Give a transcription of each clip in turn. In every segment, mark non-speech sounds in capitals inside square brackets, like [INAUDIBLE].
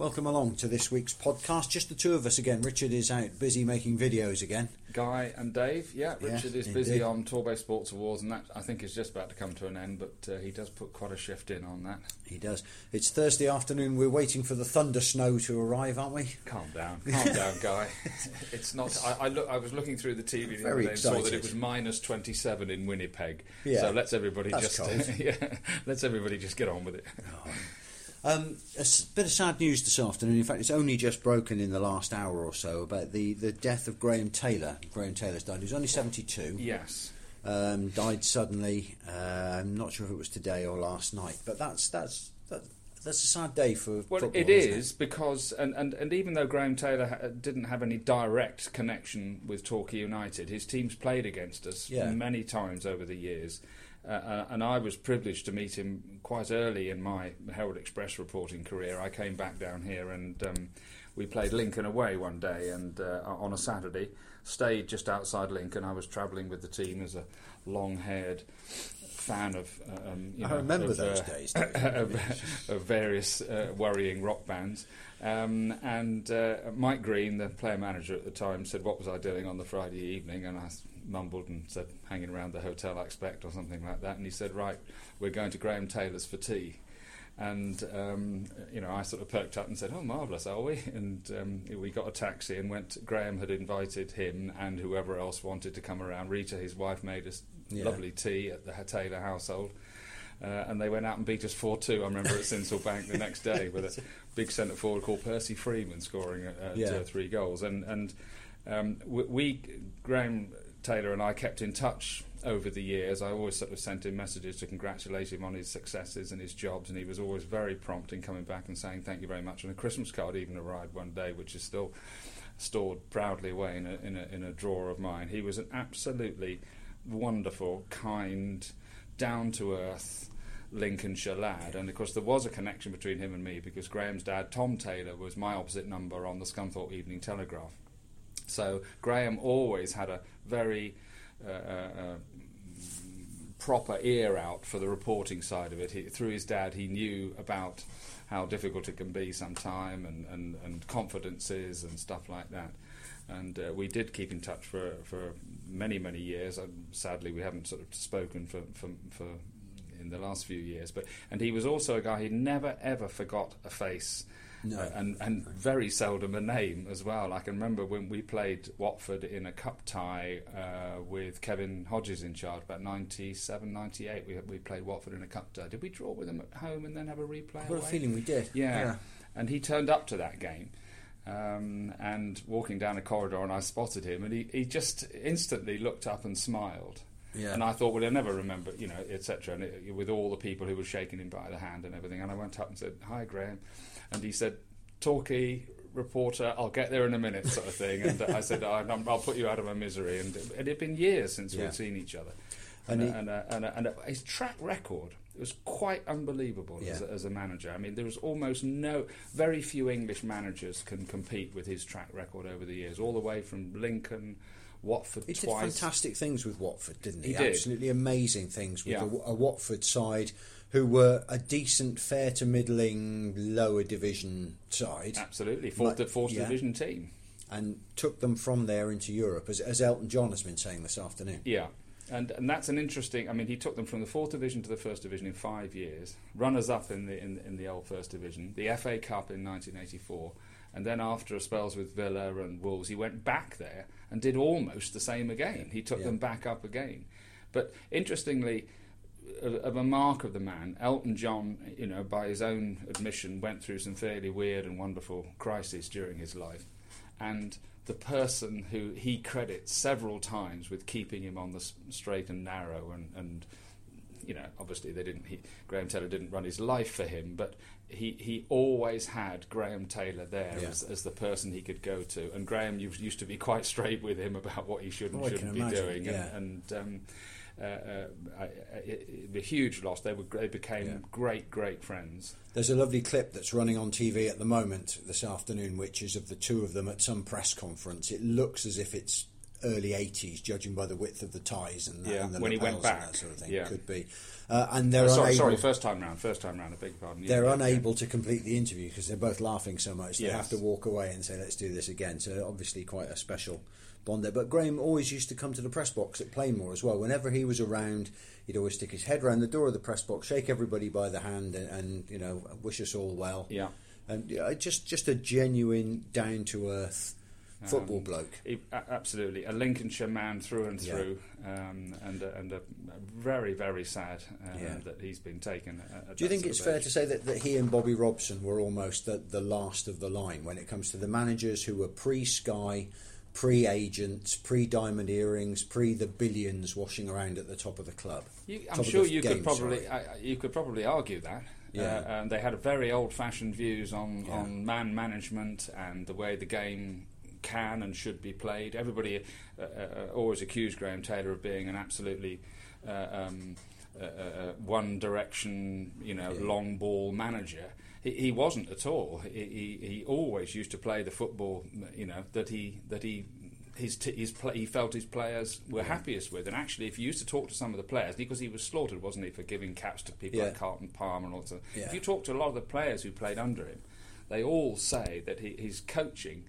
Welcome along to this week's podcast. Just the two of us again. Richard is out busy making videos again. Guy and Dave, yeah. Yeah, Richard is indeed. busy on Torbay Sports Awards, and that I think is just about to come to an end. But uh, he does put quite a shift in on that. He does. It's Thursday afternoon. We're waiting for the thunder snow to arrive, aren't we? Calm down, calm [LAUGHS] down, Guy. It's not. I, I look. I was looking through the TV the Very other day and saw that it was minus twenty-seven in Winnipeg. Yeah. So let's everybody That's just [LAUGHS] yeah. Let's everybody just get on with it. Um, a bit of sad news this afternoon. In fact, it's only just broken in the last hour or so about the, the death of Graham Taylor. Graham Taylor's died. He was only 72. Yes. Um, died suddenly. Uh, I'm not sure if it was today or last night, but that's that's that, that's a sad day for Well, football. it is because, and, and, and even though Graham Taylor ha- didn't have any direct connection with Torquay United, his teams played against us Yeah. many times over the years. Uh, uh, and I was privileged to meet him quite early in my Herald Express reporting career. I came back down here and um, we played Lincoln away one day and uh, on a Saturday. Stayed just outside Lincoln. I was travelling with the team as a long-haired fan of. uh, Um, you I remember of, those [LAUGHS] uh, days. of, of various uh, worrying rock bands. Um, and uh, Mike Green, the player manager at the time, said, What was I doing on the Friday evening? And I mumbled and said, Hanging around the hotel, I expect, or something like that. And he said, Right, we're going to Graham Taylor's for tea. And um, you know, I sort of perked up and said, "Oh, marvelous, are we?" [LAUGHS] And um, we got a taxi and went. Graham had invited him and whoever else wanted to come around. Rita, his wife, made us Yeah. lovely tea at the Taylor household. Uh, and they went out and beat us 4 2. I remember at Sincil [LAUGHS] Bank the next day with a [LAUGHS] big centre forward called Percy Freeman scoring uh, uh, Yeah. three goals. And, and um, we, we, Graham Taylor and I, kept in touch over the years. I always sort of sent him messages to congratulate him on his successes and his jobs, and he was always very prompt in coming back and saying thank you very much. And a Christmas card even arrived one day, which is still stored proudly away in a, in a, in a drawer of mine. He was an absolutely wonderful, kind, down to earth Lincolnshire lad. And of course, there was a connection between him and me because Graham's dad, Tom Taylor, was my opposite number on the Scunthorpe Evening Telegraph. So Graham always had a very uh, uh, uh, proper ear out for the reporting side of it. He, through his dad, he knew about how difficult it can be sometimes and, and, and confidences and stuff like that. And uh, we did keep in touch for, for many, many years. Um, sadly, we haven't sort of spoken for, for, for in the last few years. But and he was also a guy who never ever forgot a face. No. And and very seldom a name as well. I can remember when we played Watford in a cup tie uh, with Kevin Hodges in charge, about 97, 98. We, we played Watford in a cup tie. Did we draw with them at home and then have a replay? I've got a feeling we did. Yeah. And he turned up to that game. Um, and walking down a corridor, and I spotted him, and he, he just instantly looked up and smiled. Yeah. And I thought, well, he'll never remember, you know, etc. And it, with all the people who were shaking him by the hand and everything. And I went up and said, "Hi, Graham," and he said, "Torquay reporter, I'll get there in a minute," sort of thing. And I said, "I'm- "I'll put you out of my misery." And it had been years since Yeah. we'd seen each other. And And, he- and, uh, and, uh, and, uh, his track record was quite unbelievable as, a, as a manager. I mean, there was almost no, very few English managers can compete with his track record over the years, all the way from Lincoln, Watford He did fantastic things with Watford, didn't he? He did. Absolutely amazing things with Yeah. a, a Watford side who were a decent, fair to middling lower division side Absolutely, fourth, Like- fourth yeah. division team. and took them from there into Europe, as, as Elton John has been saying this afternoon. Yeah. And, and that's an interesting. I mean, he took them from the fourth division to the first division in five years. Runners up in the in, in the old first division, the FA Cup in 1984, and then after spells with Villa and Wolves, he went back there and did almost the same again. He took Yeah. them back up again. But interestingly, of, of a mark of the man, Elton John, you know, by his own admission, went through some fairly weird and wonderful crises during his life, and the person who he credits several times with keeping him on the straight and narrow, and, and you know, obviously they didn't. He, Graham Taylor didn't run his life for him, but he, he always had Graham Taylor there Yeah. as, as the person he could go to, and Graham used, used to be quite straight with him about what he should and oh, shouldn't be imagine, doing, yeah. and, and um, uh, uh, it, it, a huge loss. They were they became Yeah. great great friends. There's a lovely clip that's running on TV at the moment this afternoon, which is of the two of them at some press conference. It looks as if it's early 80s, judging by the width of the ties and, Yeah, and the when he went back. that sort of thing. Yeah. Could be. Uh, and they're Oh, sorry, unable, sorry, first time round, first time round. I beg your pardon. they're Yeah, unable to complete the interview because they're both laughing so much. They Yes. have to walk away and say, let's do this again. So obviously quite a special bond there. But Graham always used to come to the press box at Plainmoor as well. Whenever he was around, he'd always stick his head round the door of the press box, shake everybody by the hand and, and you know, wish us all well. Yeah. And just just a genuine, down to earth football Um, bloke. He, absolutely, a Lincolnshire man through and Yeah. through, um, and a, and a very very sad uh, Yeah. that he's been taken. At, at Do you think it's fair age. to say that, that he and Bobby Robson were almost the, the last of the line when it comes to the managers who were pre Sky, pre agents, pre diamond earrings, pre the billions washing around at the top of the club? You, I'm sure you game, could probably. I, you could probably argue that. Yeah. Uh, and they had very old-fashioned views on, Yeah. on man management and the way the game can and should be played. Everybody uh, uh, always accused Graham Taylor of being an absolutely uh, um, uh, uh, one direction, you know, Yeah. long ball manager. He, he wasn't at all. He, he, he always used to play the football, you know, that he that he his, t- his pla he felt his players were happiest with. And actually, if you used to talk to some of the players, because he was slaughtered, wasn't he, for giving caps to people Yeah. like Carlton Palmer and all that. Yeah. If you talk to a lot of the players who played under him, they all say that he, his coaching.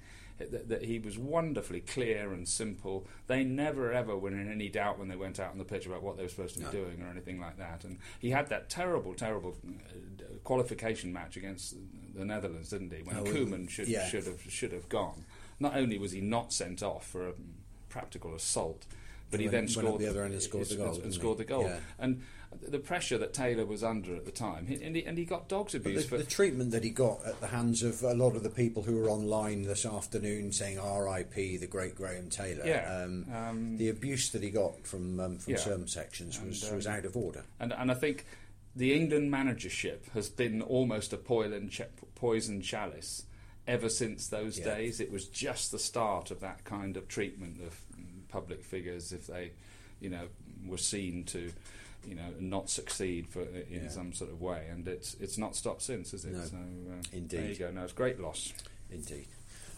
That, that he was wonderfully clear and simple. They never ever were in any doubt when they went out on the pitch about what they were supposed to No. be doing or anything like that. And he had that terrible, terrible uh, qualification match against the Netherlands, didn't he? When Oh, Koeman should yeah. should have should have gone. Not only was he not sent off for a practical assault, but He he, then scored the other end and scored the goal, and he? scored the goal. Yeah. And the pressure that Taylor was under at the time, and, he, and he got dogs abuse the, the treatment that he got at the hands of a lot of the people who were online this afternoon saying R.I.P. the great Graham Taylor. Yeah, Um, um, the abuse that he got from um, from Yeah. some sections was, And, was um, out of order. And, and I think the England managership has been almost a poison, ch- poison chalice ever since those Yeah. days. It was just the start of that kind of treatment of public figures if they, you know, were seen to, you know, not succeed for in Yeah. some sort of way. And it's it's not stopped since, is it? No. So uh, Indeed. There you go. No, it's great loss. Indeed.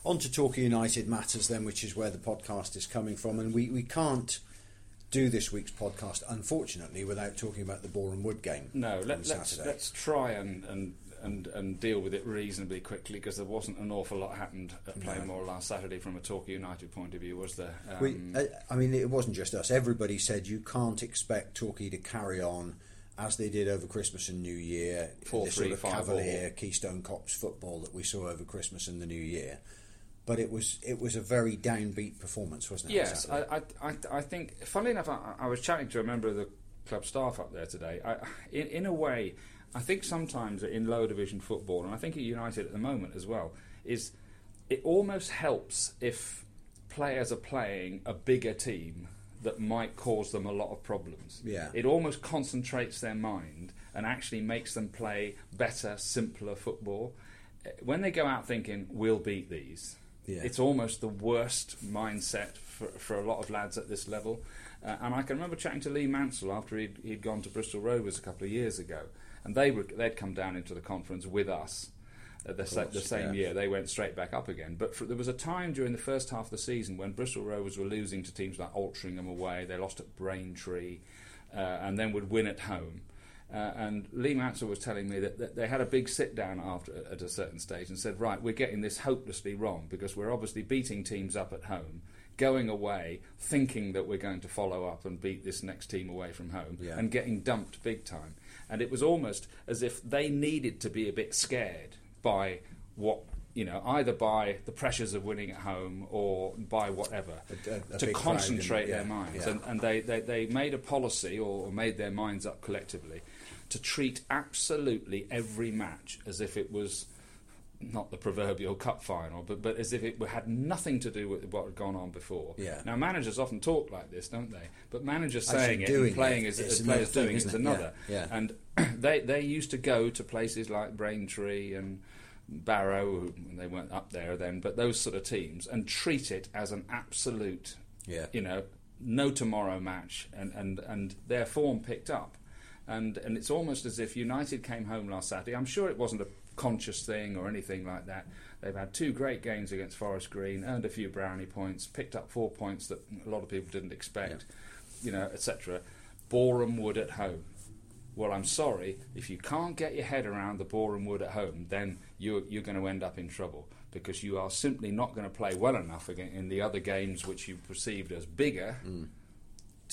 On to Torquay United matters then, which is where the podcast is coming from, and we, we can't do this week's podcast, unfortunately, without talking about the Boreham Wood game. No, on let, let's let's try and, and and and deal with it reasonably quickly because there wasn't an awful lot happened at No. Last Saturday from a Torquay United point of view, was there? Um, uh, I mean, it wasn't just us. Everybody said you can't expect Torquay to carry on as they did over Christmas and New Year. Four, the sort three, of five, cavalier. Keystone Cops football that we saw over Christmas and the New Year. But it was it was a very downbeat performance, wasn't it? Yes, I, I, I, I think. Funnily enough, I, I was chatting to a member of the club staff up there today. I, in, in a way, I think sometimes in lower division football, and I think at United at the moment as well, is it almost helps if players are playing a bigger team that might cause them a lot of problems. Yeah. It almost concentrates their mind and actually makes them play better, simpler football. When they go out thinking, we'll beat these, Yeah. it's almost the worst mindset for, for a lot of lads at this level. Uh, and I can remember chatting to Lee Mansell after he'd, he'd gone to Bristol Rovers a couple of years ago, and they were, they'd come down into the conference with us. uh, The, sa- the same yeah. year, they went straight back up again. But for, there was a time during the first half of the season when Bristol Rovers were losing to teams like Altrincham away. They lost at Braintree, uh, and then would win at home. Uh, and Lee Mansell was telling me that, that they had a big sit down after at a certain stage and said, right, we're getting this hopelessly wrong because we're obviously beating teams up at home, going away, thinking that we're going to follow up and beat this next team away from home, Yeah. and getting dumped big time. And it was almost as if they needed to be a bit scared by what. You know, either by the pressures of winning at home or by whatever, A- a- to concentrate yeah, their minds. yeah. And, and they, they, they made a policy or, or made their minds up collectively to treat absolutely every match as if it was not the proverbial cup final, but, but as if it had nothing to do with what had gone on before. Yeah. Now, managers often talk like this, don't they? But managers saying it and playing it as, uh, another players thing, doing it is another. Yeah, yeah. And [CLEARS THROAT] they, they used to go to places like Braintree and Barrow, and they weren't up there then, but those sort of teams, and treat it as an absolute Yeah. you know, no tomorrow match, and, and, and their form picked up. And, and it's almost as if United came home last Saturday. I'm sure it wasn't a conscious thing or anything like that. They've had two great games against Forest Green, earned a few brownie points, picked up four points that a lot of people didn't expect, yeah. you know, etc. Boreham Wood at home. Well, I'm sorry, if you can't get your head around the Boreham Wood at home, then you're, you're going to end up in trouble because you are simply not going to play well enough in the other games which you perceived as bigger. Mm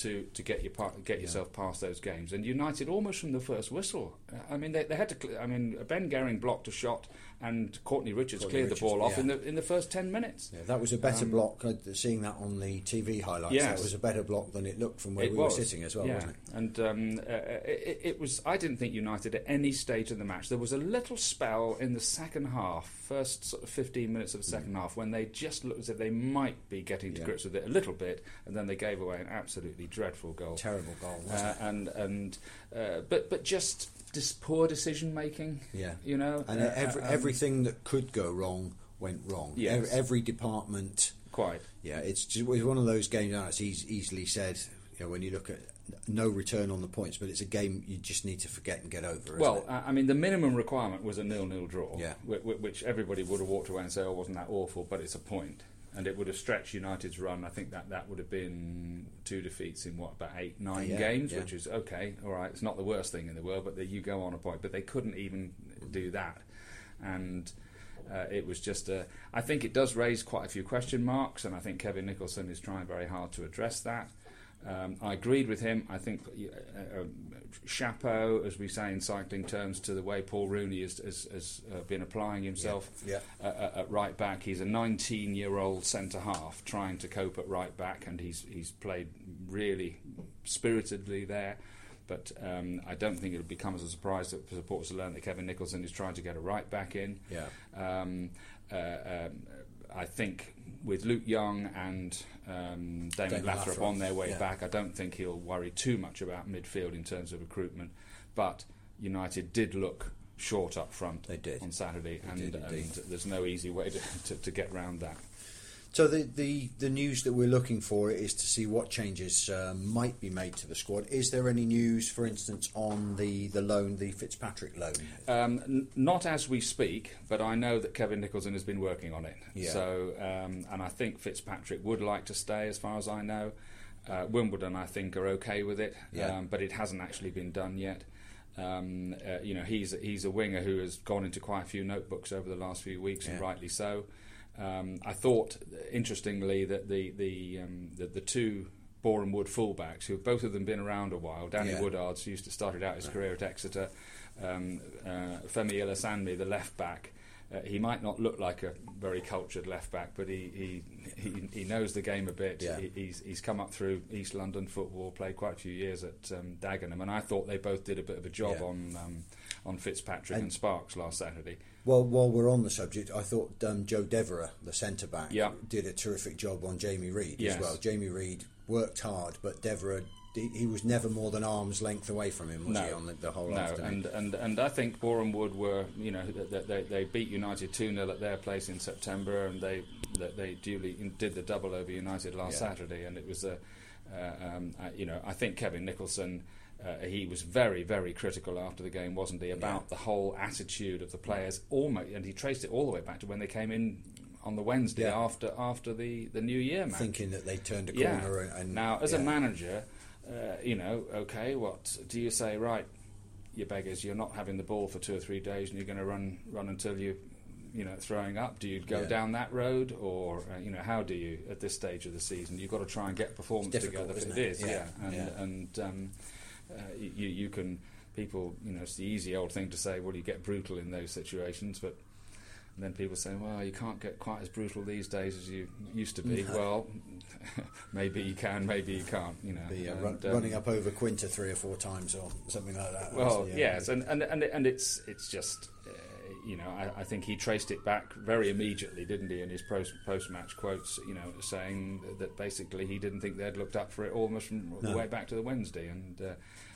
to, to get your part, get yeah. yourself past those games. And United almost from the first whistle. I mean, they, they had to. Cl- I mean, Ben Gerring blocked a shot, and Courtney Richards Courtney cleared Richards, the ball off yeah. in the in the first ten minutes. Yeah, that was a better um, block. Uh, seeing that on the TV highlights, yes. that was a better block than it looked from where it we was. were sitting as well, yeah. wasn't it? And um, uh, it, it, was. I didn't think United at any stage of the match. There was a little spell in the second half, first sort of fifteen minutes of the second mm. half, when they just looked as if they might be getting to grips with it a little bit, and then they gave away an absolutely dreadful goal. Terrible goal, uh, and and uh, but but just dis- poor decision making. Yeah, you know, and uh, every, um, everything that could go wrong went wrong. Yes. Every, every department. Quite. Yeah, it's just it's one of those games. Now it's easy, easily said. You know, when you look at no return on the points, but it's a game you just need to forget and get over. Well, I mean, the minimum requirement was a nil-nil draw, yeah. which everybody would have walked away and said, "Oh, wasn't that awful?" But it's a point and it would have stretched United's run. I think that that would have been two defeats in what about eight, nine yeah, games, yeah. which is okay, all right. It's not the worst thing in the world, but the, you go on a point. But they couldn't even do that, and uh, it was just a. I think it does raise quite a few question marks, and I think Kevin Nicholson is trying very hard to address that. Um, I agreed with him. I think uh, uh, chapeau, as we say in cycling terms, to the way Paul Rooney has, has, has uh, been applying himself yeah, yeah. Uh, at right back. He's a 19-year-old centre half trying to cope at right back, and he's he's played really spiritedly there. But um, I don't think it'll become as a surprise that supporters to learn that Kevin Nicholson is trying to get a right back in. Yeah. Um, uh, um, I think with Luke Young and um, Damon, Damon Lathrope, Lathrope, on their way yeah. back, I don't think he'll worry too much about midfield in terms of recruitment. But United did look short up front they did. on Saturday, they and, and, there's no easy way to, to, to get around that. So the, the, the news that we're looking for is to see what changes uh, might be made to the squad. Is there any news, for instance, on the, the loan, the Fitzpatrick loan? Um, n- not as we speak, but I know that Kevin Nicholson has been working on it. Yeah. So, um, and I think Fitzpatrick would like to stay, as far as I know. Uh, Wimbledon, I think, are okay with it, yeah. um, but it hasn't actually been done yet. Um, uh, you know, he's he's a winger who has gone into quite a few notebooks over the last few weeks, yeah. and rightly so. Um, I thought, interestingly, that the the um, the, the, two Boreham Wood fullbacks, who have both of them been around a while, Danny yeah. Woodards, used to started out his right. career at Exeter, um, uh, Femi Ilesanmi, the left back. Uh, he might not look like a very cultured left back, but he, he, he, he knows the game a bit. Yeah. He, he's, he's come up through East London football, played quite a few years at um, Dagenham, and I thought they both did a bit of a job yeah. on um, on Fitzpatrick and, and Sparks last Saturday. Well, while we're on the subject, I thought um, Joe Devera, the centre back, yeah. did a terrific job on Jamie Reid yes. as well. Jamie Reid worked hard, but Devera he, he, was never more than arm's length away from him, was no, he, on the, the whole no, afternoon? and, and and I think Boreham Wood were, you know, they, they, they beat United 2 0 at their place in September, and they they duly did the double over United last yeah. Saturday, and it was a, uh, um, you know, I think Kevin Nicholson. Uh, he was very, very critical after the game, wasn't he, about yeah. the whole attitude of the players, almost, and he traced it all the way back to when they came in on the Wednesday yeah. after after the, the New Year match. Thinking that they turned a yeah. corner. And, now, as yeah. a manager, uh, you know, okay, what do you say? Right, you beggars, you're not having the ball for two or three days, and you're going to run run until you, you know, throwing up. Do you go Yeah. down that road, or uh, you know, how do you at this stage of the season? You've got to try and get performance together. it it? is, Yeah, yeah, and yeah. and um, you you can people, you know, it's the easy old thing to say. Well, you get brutal in those situations, but. Then people say, "Well, you can't get quite as brutal these days as you used to be." No. Well, [LAUGHS] maybe you can, maybe you can't. You know, the, uh, And, run, um, running up over Quinta three or four times or something like that. Well, yeah. yes, and, and and and it's it's just uh, you know I, I think he traced it back very immediately, didn't he? In his post post match quotes, you know, saying that basically he didn't think they'd looked up for it almost from the way back to the Wednesday, and. Uh,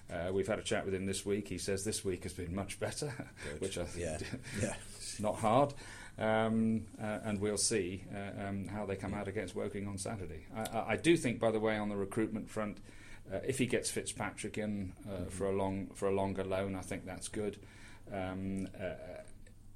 uh, we've had a chat with him this week. He says this week has been much better, [LAUGHS] which I yeah, [LAUGHS] yeah. not hard. Um, uh, and we'll see uh, um, how they come out against Woking on Saturday. I, I, I, do think, by the way, on the recruitment front, uh, if he gets Fitzpatrick in uh, mm-hmm. for a long for a longer loan, I think that's good. Um, uh,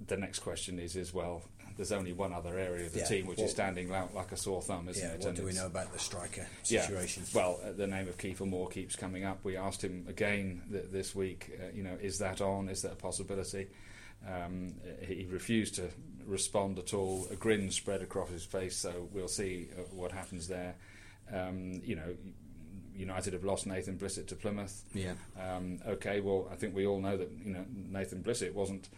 the next question is, is well, there's only one other area of the yeah, team which well, is standing out like a sore thumb, isn't yeah, it? What and do we know about the striker situation? Yeah, well, uh, the name of Kiefer Moore keeps coming up. We asked him again th- this week. Uh, you know, is that on? Is that a possibility? Um, he refused to respond at all. A grin spread across his face, so we'll see uh, what happens there. Um, you know, United have lost Nathan Blissett to Plymouth. Yeah. Um, okay, well, I think we all know that you know Nathan Blissett wasn't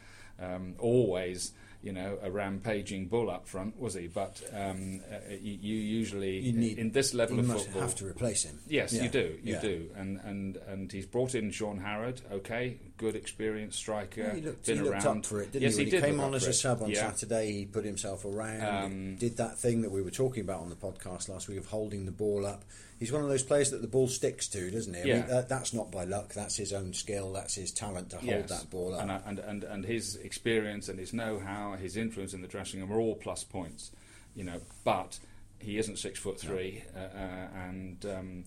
um, always you know, a rampaging bull up front, was he? But um, uh, you, you, usually you need, in this level of football have to replace him. Yes, yeah. you do, you yeah. do, and and and he's brought in Shaun Harrad. Okay, good experienced striker. Yeah, he looked, been he looked around. up for it, didn't yes, he? When he, he came on as a sub on. Saturday, he put himself around, um, did that thing that we were talking about on the podcast last week of holding the ball up. He's one of those players that the ball sticks to, doesn't he? I yeah. mean, that, that's not by luck. That's his own skill. That's his talent to hold yes. that ball up. And, and, and, and his experience and his know-how, his influence in the dressing room are all plus points, you know. But he isn't six foot three, no. uh, uh, and um,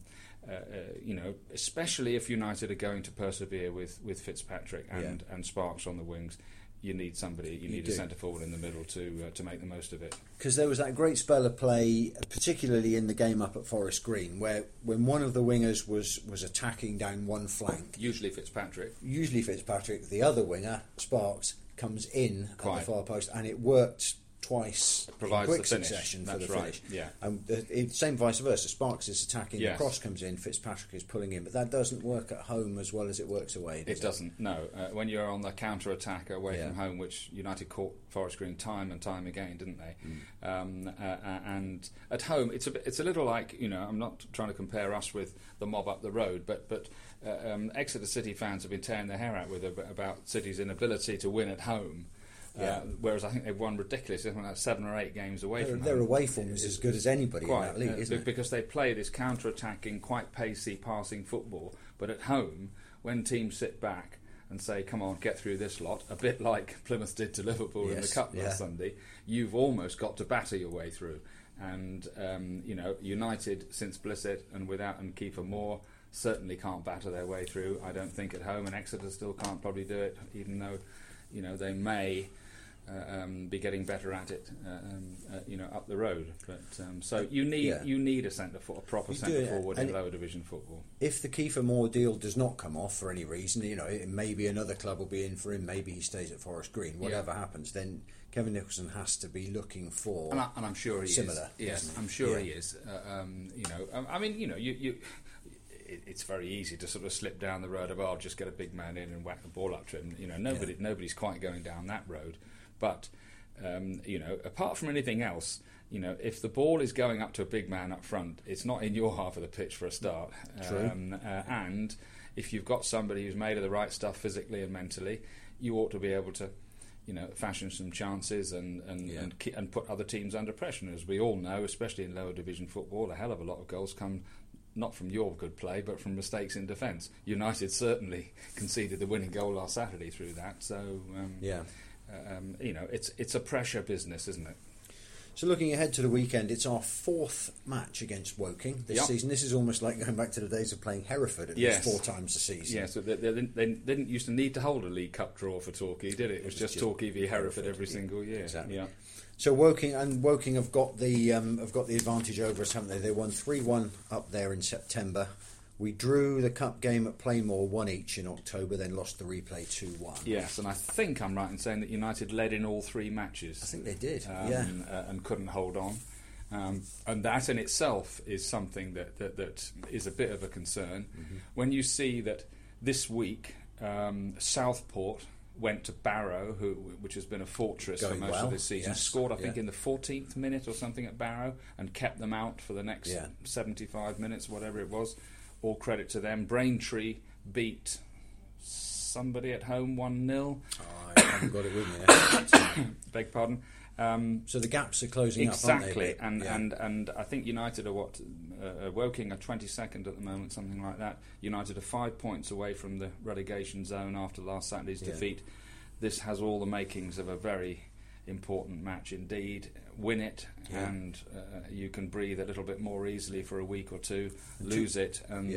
uh, uh, you know, especially if United are going to persevere with, with Fitzpatrick and, yeah. and Sparks on the wings, you need somebody, you, you need do. a centre forward in the middle to uh, to make the most of it. Because there was that great spell of play, particularly in the game up at Forest Green, where when one of the wingers was was attacking down one flank, usually Fitzpatrick, usually Fitzpatrick, the other winger Sparks comes in Quite. at the far post, and it worked twice Provides in quick the succession That's for the right. finish. Yeah. And the, same vice versa. Sparks is attacking, yes. the cross comes in, Fitzpatrick is pulling in, but that doesn't work at home as well as it works away. Does it, doesn't. No, uh, when you're on the counter attack away yeah. from home, which United caught Forest Green time and time again, didn't they? Mm. Um, uh, uh, and at home, it's a bit, it's a little like you know. I'm not trying to compare us with the mob up the road, but but uh, um, Exeter City fans have been tearing their hair out with about City's inability to win at home. Yeah. Uh, whereas I think they've won ridiculous, like seven or eight games away their, from their away form is as good as anybody quite, in that league, uh, isn't it? Because they play this counter-attacking, quite pacey, passing football. But at home, when teams sit back and say, "Come on, get through this lot," a bit like [LAUGHS] Plymouth did to Liverpool yes, in the cup yeah. last Sunday, you've almost got to batter your way through. And um, you know, United since Blissett and without and Kiefer Moore certainly can't batter their way through. I don't think at home, and Exeter still can't probably do it, even though you know they may uh, um, be getting better at it, uh, um, uh, you know, up the road. But um, so you need yeah. you need a centre for a proper centre forward in lower division football. If the Kiefer Moore deal does not come off for any reason, you know, it, maybe another club will be in for him. Maybe he stays at Forest Green. Whatever happens, then Kevin Nicholson has to be looking for. And, I, am sure he similar, is. Yes, he? I'm sure Yeah. he is. Uh, um, you know, I mean, you know, you. you it- it's very easy to sort of slip down the road of oh, I'll just get a big man in and whack the ball up to him. You know, nobody, nobody's quite going down that road. But um, you know, apart from anything else, you know, if the ball is going up to a big man up front, it's not in your [LAUGHS] half of the pitch for a start. True. Um, uh, and if you've got somebody who's made of the right stuff physically and mentally, you ought to be able to, you know, fashion some chances and and, Yeah. and, and put other teams under pressure. And as we all know, especially in lower division football, a hell of a lot of goals come not from your good play, but from mistakes in defence. United certainly [LAUGHS] conceded the winning goal last Saturday through that. So, um, Yeah. um, you know, it's it's a pressure business, isn't it? So looking ahead to the weekend, it's our fourth match against Woking this Yep. season. This is almost like going back to the days of playing Hereford at Yes. least four times a season. Yeah, so they, they, didn't- they didn't used to need to hold a League Cup draw for Torquay, did it? It was was just just Torquay v Hereford Hereford, every yeah, single year. exactly. Yeah. So Woking and Woking have got the um, have got the advantage over us, haven't they? They won three one up there in September. We drew the cup game at Plainmoor one each in October, then lost the replay two one. Yes, and I think I'm right in saying that United led in all three matches. I think they did. um, yeah, uh, and couldn't hold on. Um, and that in itself is something that, that, that is a bit of a concern. Mm-hmm. When you see that this week um, Southport went to Barrow, who, which has been a fortress for most well, of this season, yes, scored, I think, yeah. in the 14th minute or something at Barrow and kept them out for the next Yeah. 75 minutes, whatever it was. All credit to them. Braintree beat somebody at home 1 0. I haven't got it with me. [COUGHS] Beg pardon. Um, so the gaps are closing exactly, up, aren't and, Yeah. and and I think United are what uh, uh, Woking are twenty second at the moment, something like that. United are five points away from the relegation zone after last Saturday's Yeah. defeat. This has all the makings of a very important match indeed. Win it, Yeah. and uh, you can breathe a little bit more easily for a week or two. Lose it, and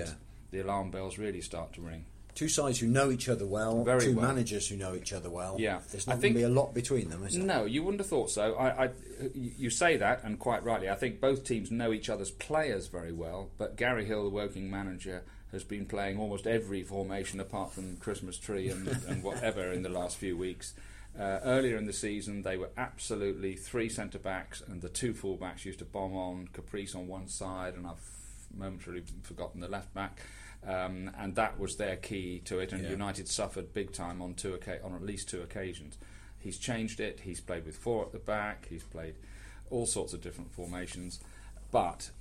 the alarm bells really start to ring. Two sides who know each other well, Very two well. managers who know each other well. Yeah. There's not going to be a lot between them, is there? No, you wouldn't have thought so. I, I, you say that, and quite rightly. I think both teams know each other's players very well. But Garry Hill, the Woking manager, has been playing almost every formation apart from Christmas tree and, [LAUGHS] and whatever in the last few weeks. Uh, earlier in the season, they were absolutely three centre backs, and the two full backs used to bomb on Caprice on one side, and I've momentarily forgotten the left back. Um, and that was their key to it. And Yeah. United suffered big time on two on at least two occasions. He's changed it. He's played with four at the back. He's played all sorts of different formations, but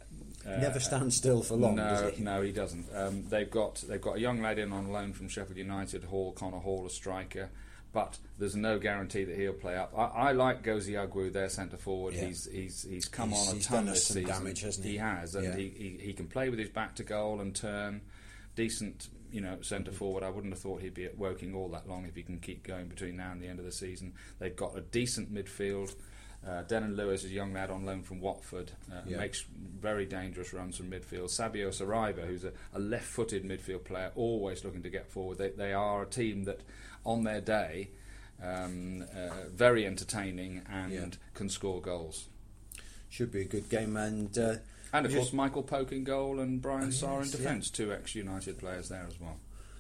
uh, Never stand still for long, no, does he? no, he doesn't. Um, they've got they've got a young lad in on loan from Sheffield United, Hall Connor Hall, a striker. But there's no guarantee that he'll play up. I, I like Gozie Ugwu, their centre forward. Yeah. He's he's he's come He's- on a he's ton done us this some season. damage, hasn't he? He has, and Yeah. he, he he can play with his back to goal and turn. Decent, you know, centre forward. I wouldn't have thought he'd be at Woking all that long if he can keep going between now and the end of the season. They've got a decent midfield. Uh, Dennon Lewis is a young lad on loan from Watford. Uh, Yeah. Makes very dangerous runs from midfield. Fabio Saraiva, who's a, a left-footed midfield player, always looking to get forward. They, they are a team that, on their day, um, uh, very entertaining and Yeah. can score goals. Should be a good game, and uh, And of course, Michael Poke in goal and Brian Oh, Saah in defence, two ex-United players there as well.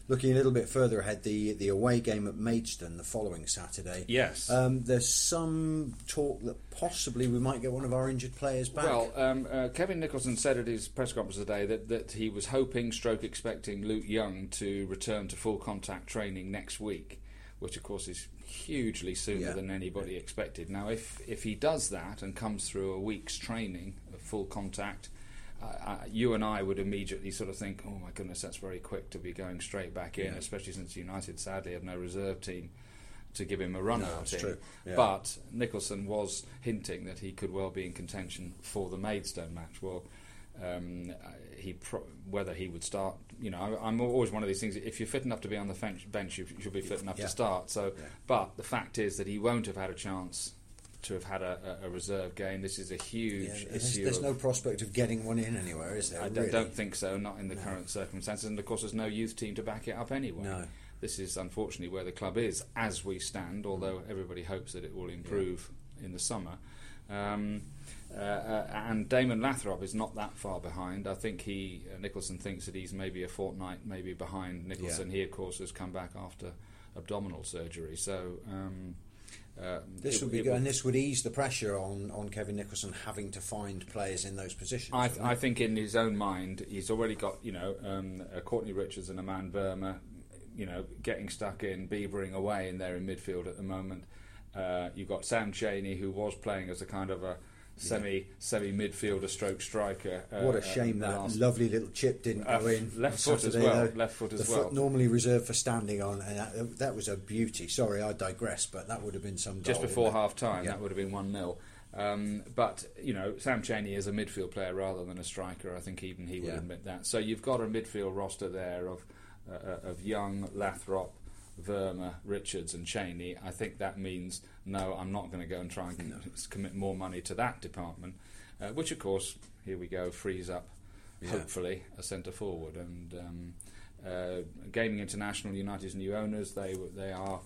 looking a little bit further ahead, the the away game at Maidstone the following Saturday. Yes. Um, there's some talk that possibly we might get one of our injured players back. Well, um, uh, Kevin Nicholson said at his press conference today that, that he was hoping, stroke expecting Luke Young to return to full contact training next week, which of course is hugely sooner Yeah. than anybody expected. Now, if if he does that and comes through a week's training of full contact, uh, uh, you and I would immediately sort of think, "Oh my goodness, that's very quick to be going straight back in," Yeah. especially since United sadly have no reserve team to give him a run No, out that's in. true. Yeah. But Nicholson was hinting that he could well be in contention for the Maidstone match. Well, um, he pro- whether he would start, you know, I, I'm always one of these things. If you're fit enough to be on the bench, bench you should be fit enough Yeah. to start. So, Yeah. but the fact is that he won't have had a chance to have had a, a, reserve game. This is a huge Yeah, there's, issue. there's no prospect of getting one in anywhere, is there? I don't, really? don't think so, not in the No. current circumstances. And of course, there's no youth team to back it up anyway. No. This is unfortunately where the club is as we stand, although everybody hopes that it will improve in the summer. Um, uh, uh, and Damon Lathrope is not that far behind. I think he uh, Nicholson thinks that he's maybe a fortnight, maybe behind Nicholson. He, of course, has come back after abdominal surgery. So um, uh, This it- would be good, and this would ease the pressure on, on Kevin Nicholson having to find players in those positions. I, wouldn't I think in his own mind, he's already got you know um, uh, Courtney Richards and Aman Verma, you know, getting stuck in, beavering away in there in midfield at the moment. Uh, you've got Sam Cheney, who was playing as a kind of a semi semi midfielder, stroke striker. Uh, What uh, a shame the that last- lovely little chip didn't Uh, go in. left foot as well, though. left foot as the well. foot normally reserved for standing on, and that, that was a beauty. Sorry, I digress, but that would have been some just goal, before half time. Yeah. That would have been 1 0. Um, but, you know, Sam Cheney is a midfield player rather than a striker. I think even he would Yeah. admit that. So you've got a midfield roster there of, uh, uh, of Young, Lathrope, Verma, Richards, and Cheney. I think that means no, I'm not going to go and try and com- commit more money to that department, uh, which, of course, here we go, frees up, Yeah. hopefully, a centre forward. And um, uh, Gaming International, United's new owners, they they are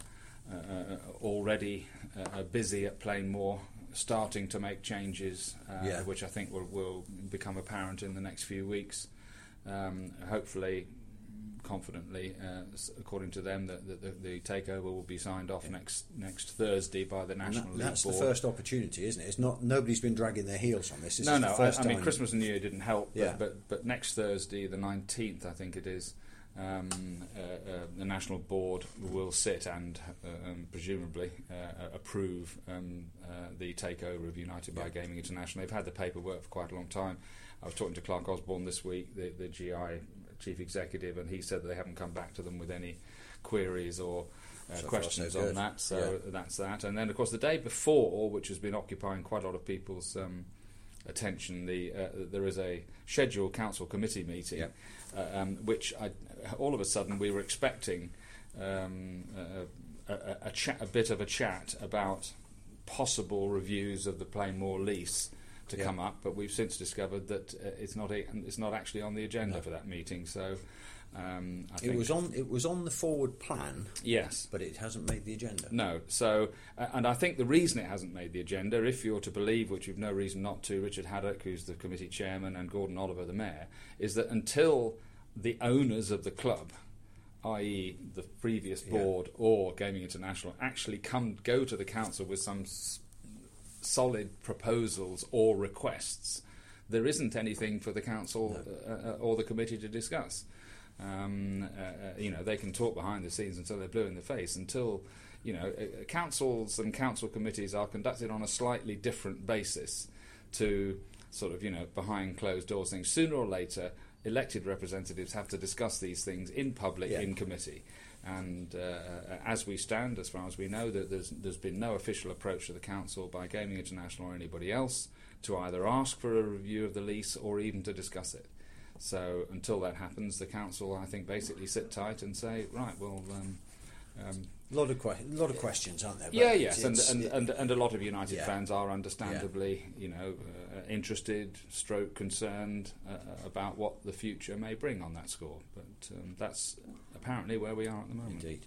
uh, uh, already uh, busy at Plainmoor, starting to make changes, uh, Yeah. which I think will, will become apparent in the next few weeks. Um, hopefully, confidently, uh, according to them, that the, the, the takeover will be signed off next next Thursday by the National that- that's Board. the first opportunity, isn't it? It's not nobody's been dragging their heels on this. this no, no. I, first I mean. Christmas and New Year didn't help. But, Yeah. but but next Thursday, the nineteenth, I think it is. Um, uh, uh, the national board will sit and uh, um, presumably uh, approve um, uh, the takeover of United by Gaming International. They've had the paperwork for quite a long time. I was talking to Clark Osborne this week, the, the GI chief executive, and he said that they haven't come back to them with any queries or uh, So far, so questions on that. So Yeah. that's that. And then, of course, the day before, which has been occupying quite a lot of people's um, attention, the uh, there is a scheduled council committee meeting, Yep. uh, um, which I, all of a sudden we were expecting um, a, a, a, chat, a bit of a chat about possible reviews of the Plainmoor lease to Yeah. come up, but we've since discovered that uh, it's not a, it's not actually on the agenda No. for that meeting. So um, I It think was on. It was on the forward plan, yes. but it hasn't made the agenda. No. So, uh, and I think the reason it hasn't made the agenda, if you're to believe, which you've no reason not to, Richard Haddock, who's the committee chairman, and Gordon Oliver, the mayor, is that until the owners of the club, i.e., the previous Yeah. board or Gaming International, actually come go to the council with some solid proposals or requests, there isn't anything for the council uh, uh, or the committee to discuss. Um, uh, uh, you know, they can talk behind the scenes until they're blue in the face. Until you know, uh, councils and council committees are conducted on a slightly different basis to sort of you know behind closed doors things. Sooner or later, elected representatives have to discuss these things in public Yeah. in committee. And uh, as we stand, as far as we know, that there's there's been no official approach to the council by Gaming International or anybody else to either ask for a review of the lease or even to discuss it. So until that happens, the council, I think, basically sit tight and say, right, well, um, um, A lot of que- lot of questions, aren't there? But yeah, yes, and, and, and and a lot of United Yeah. fans are understandably, you know, uh, interested, stroke concerned uh, uh, about what the future may bring on that score. But um, that's apparently where we are at the moment. Indeed.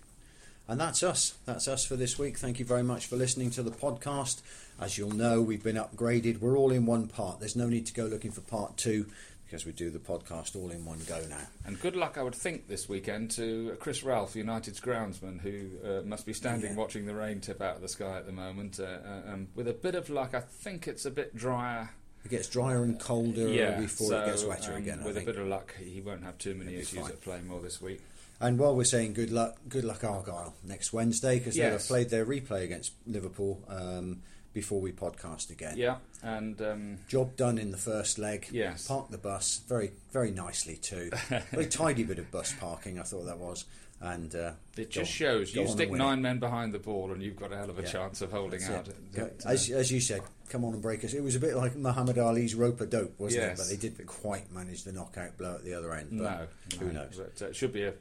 And that's us. That's us for this week. Thank you very much for listening to the podcast. As you'll know, we've been upgraded. We're all in one part. There's no need to go looking for part two because we do the podcast all in one go now. And good luck, I would think, this weekend to Chris Ralph, United's groundsman, who uh, must be standing Yeah. watching the rain tip out of the sky at the moment. Uh, uh, um, with a bit of luck, I think it's a bit drier. It gets drier and colder yeah, before so, it gets wetter um, again. I With think. a bit of luck, he won't have too many issues fine. at Plainmoor this week. And while we're saying good luck, good luck Argyle next Wednesday because they'll have played their replay against Liverpool um, before we podcast again. Yeah, and um, Job done in the first leg. Yes. Parked the bus very, very nicely too. very [LAUGHS] tidy bit of bus parking. I thought that was, and uh, it just on- shows you stick nine men behind the ball, and you've got a hell of a Yeah. chance of holding That's out. it. As, as you said, come on and break us. It was a bit like Muhammad Ali's rope a dope, wasn't Yes. it? But they didn't quite manage the knockout blow at the other end. But no, who no. knows? But uh, it should be a,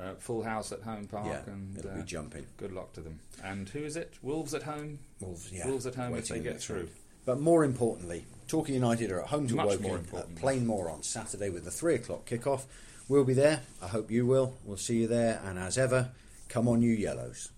a full house at home park, yeah, and it'll uh, be jumping. good luck to them. And who is it? Wolves at home. Wolves, yeah, Wolves at home if they get through. round. But more importantly, Torquay United are at home to Much Woking more at Plainmoor on Saturday with the three o'clock kickoff. We'll be there. I hope you will. We'll see you there. And as ever, come on, you yellows.